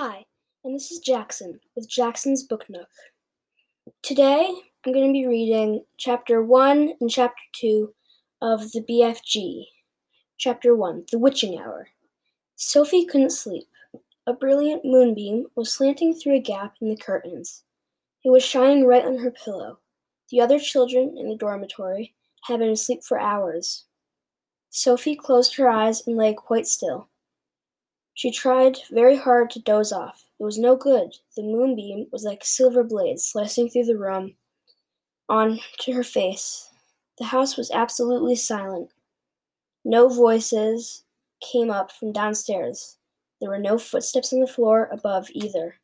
Hi, and this is Jackson with Jackson's Book Nook. Today I'm going to be reading Chapter 1 and Chapter 2 of the BFG. Chapter 1 The Witching Hour. Sophie couldn't sleep. A brilliant moonbeam was slanting through a gap in the curtains. It was shining right on her pillow. The other children in the dormitory had been asleep for hours. Sophie closed her eyes and lay quite still. She tried very hard to doze off. It was no good. The moonbeam was like a silver blade slicing through the room on to her face. The house was absolutely silent. No voices came up from downstairs. There were no footsteps on the floor above either.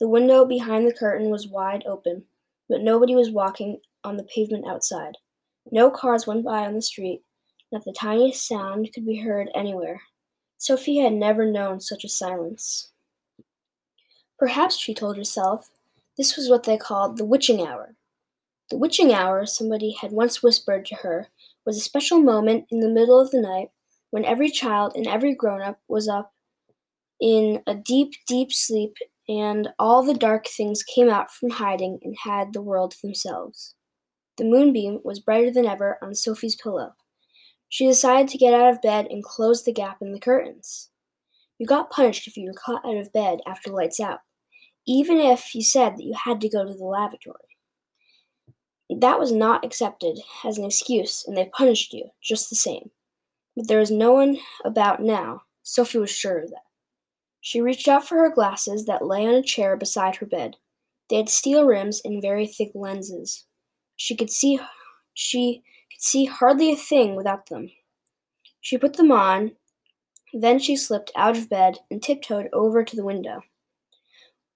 The window behind the curtain was wide open, but nobody was walking on the pavement outside. No cars went by on the street, not the tiniest sound could be heard anywhere. Sophie had never known such a silence. Perhaps, she told herself, this was what they called the witching hour. The witching hour, somebody had once whispered to her, was a special moment in the middle of the night when every child and every grown up was up in a deep, deep sleep, and all the dark things came out from hiding and had the world to themselves. The moonbeam was brighter than ever on Sophie's pillow. She decided to get out of bed and close the gap in the curtains. You got punished if you were caught out of bed after lights out, even if you said that you had to go to the lavatory. That was not accepted as an excuse, and they punished you just the same. But there was no one about now. Sophie was sure of that. She reached out for her glasses that lay on a chair beside her bed. They had steel rims and very thick lenses. She could see she could see hardly a thing without them. She put them on, then she slipped out of bed and tiptoed over to the window.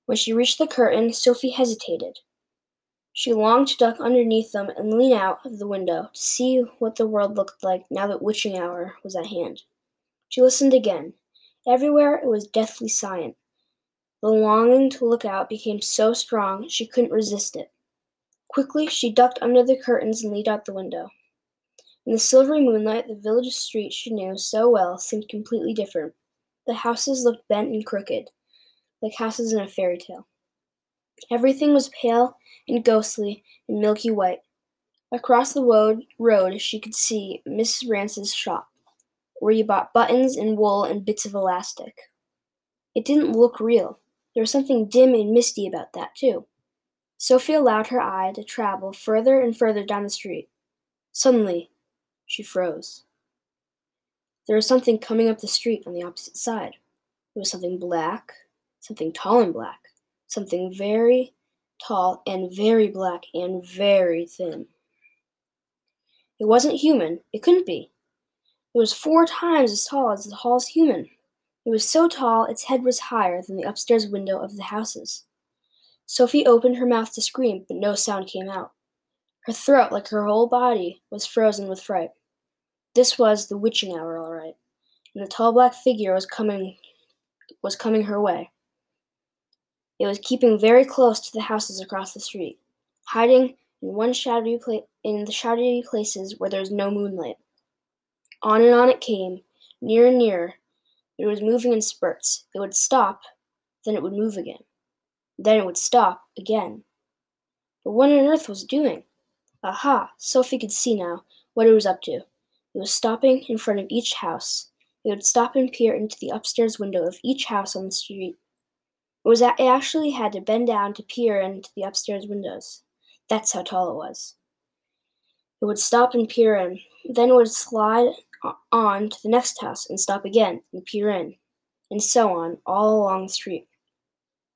When she reached the curtain, Sophie hesitated. She longed to duck underneath them and lean out of the window to see what the world looked like now that witching hour was at hand. She listened again. Everywhere it was deathly silent. The longing to look out became so strong she couldn't resist it. Quickly she ducked under the curtains and leaned out the window. In the silvery moonlight, the village street she knew so well seemed completely different. The houses looked bent and crooked, like houses in a fairy tale. Everything was pale and ghostly and milky white. Across the road, road she could see Mrs. Rance's shop, where you bought buttons and wool and bits of elastic. It didn't look real. There was something dim and misty about that, too. Sophie allowed her eye to travel further and further down the street. Suddenly, she froze. There was something coming up the street on the opposite side. It was something black, something tall and black, something very tall and very black and very thin. It wasn't human. It couldn't be. It was four times as tall as the tallest human. It was so tall its head was higher than the upstairs window of the houses. Sophie opened her mouth to scream, but no sound came out. Her throat, like her whole body, was frozen with fright. This was the witching hour, all right, and the tall black figure was coming was coming her way. It was keeping very close to the houses across the street, hiding in one shadowy pla- in the shadowy places where there was no moonlight. On and on it came, nearer and nearer. It was moving in spurts. It would stop, then it would move again. Then it would stop again. But what on earth was it doing? Aha! Sophie could see now what it was up to. It was stopping in front of each house. It would stop and peer into the upstairs window of each house on the street. It was actually had to bend down to peer into the upstairs windows. That's how tall it was. It would stop and peer in, then it would slide on to the next house and stop again and peer in, and so on all along the street.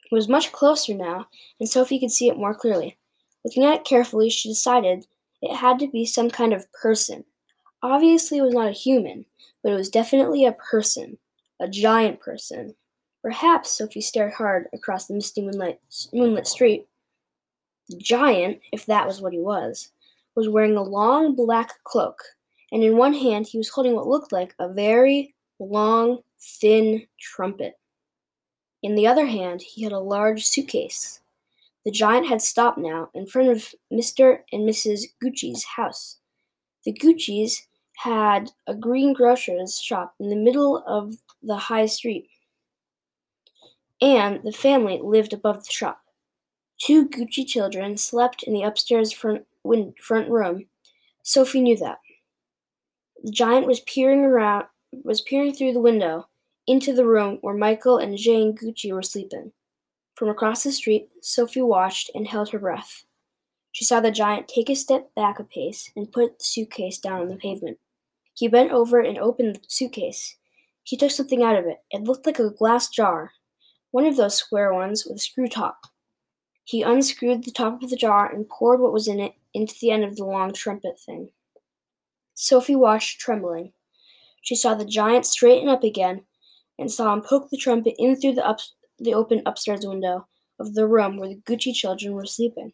It was much closer now, and Sophie could see it more clearly. Looking at it carefully, she decided it had to be some kind of person. Obviously, it was not a human, but it was definitely a person, a giant person. Perhaps Sophie stared hard across the misty moonlight, moonlit street. The giant, if that was what he was, was wearing a long black cloak, and in one hand he was holding what looked like a very long, thin trumpet. In the other hand, he had a large suitcase. The giant had stopped now in front of Mr. and Mrs. Goochey's house. The Goochey's had a green grocer's shop in the middle of the high street. and the family lived above the shop. Two Goochey children slept in the upstairs front, win- front room. Sophie knew that. The giant was peering around, was peering through the window into the room where Michael and Jane Goochey were sleeping. From across the street, Sophie watched and held her breath. She saw the giant take a step back a pace and put the suitcase down on the pavement. He bent over and opened the suitcase. He took something out of it. It looked like a glass jar, one of those square ones with a screw top. He unscrewed the top of the jar and poured what was in it into the end of the long trumpet thing. Sophie watched, trembling. She saw the giant straighten up again and saw him poke the trumpet in through the, up, the open upstairs window of the room where the Goochey children were sleeping.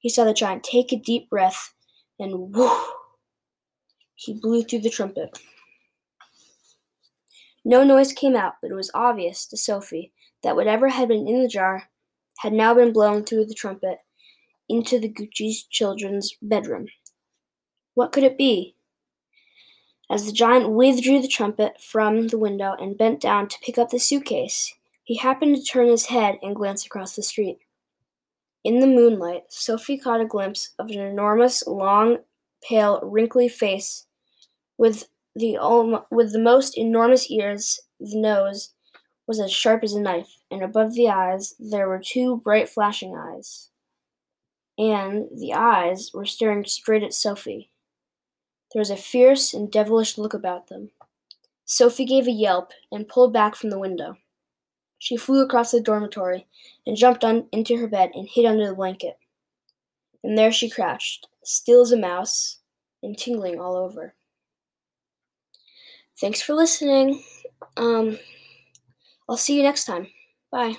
He saw the giant take a deep breath and whoo! He blew through the trumpet. No noise came out, but it was obvious to Sophie that whatever had been in the jar had now been blown through the trumpet into the Goochey children's bedroom. What could it be? As the giant withdrew the trumpet from the window and bent down to pick up the suitcase, he happened to turn his head and glance across the street. In the moonlight, Sophie caught a glimpse of an enormous, long, pale, wrinkly face with the with the most enormous ears. The nose was as sharp as a knife, and above the eyes there were two bright flashing eyes. And the eyes were staring straight at Sophie. There was a fierce and devilish look about them. Sophie gave a yelp and pulled back from the window. She flew across the dormitory and jumped on into her bed and hid under the blanket. And there she crouched, still as a mouse and tingling all over. Thanks for listening. Um, I'll see you next time. Bye.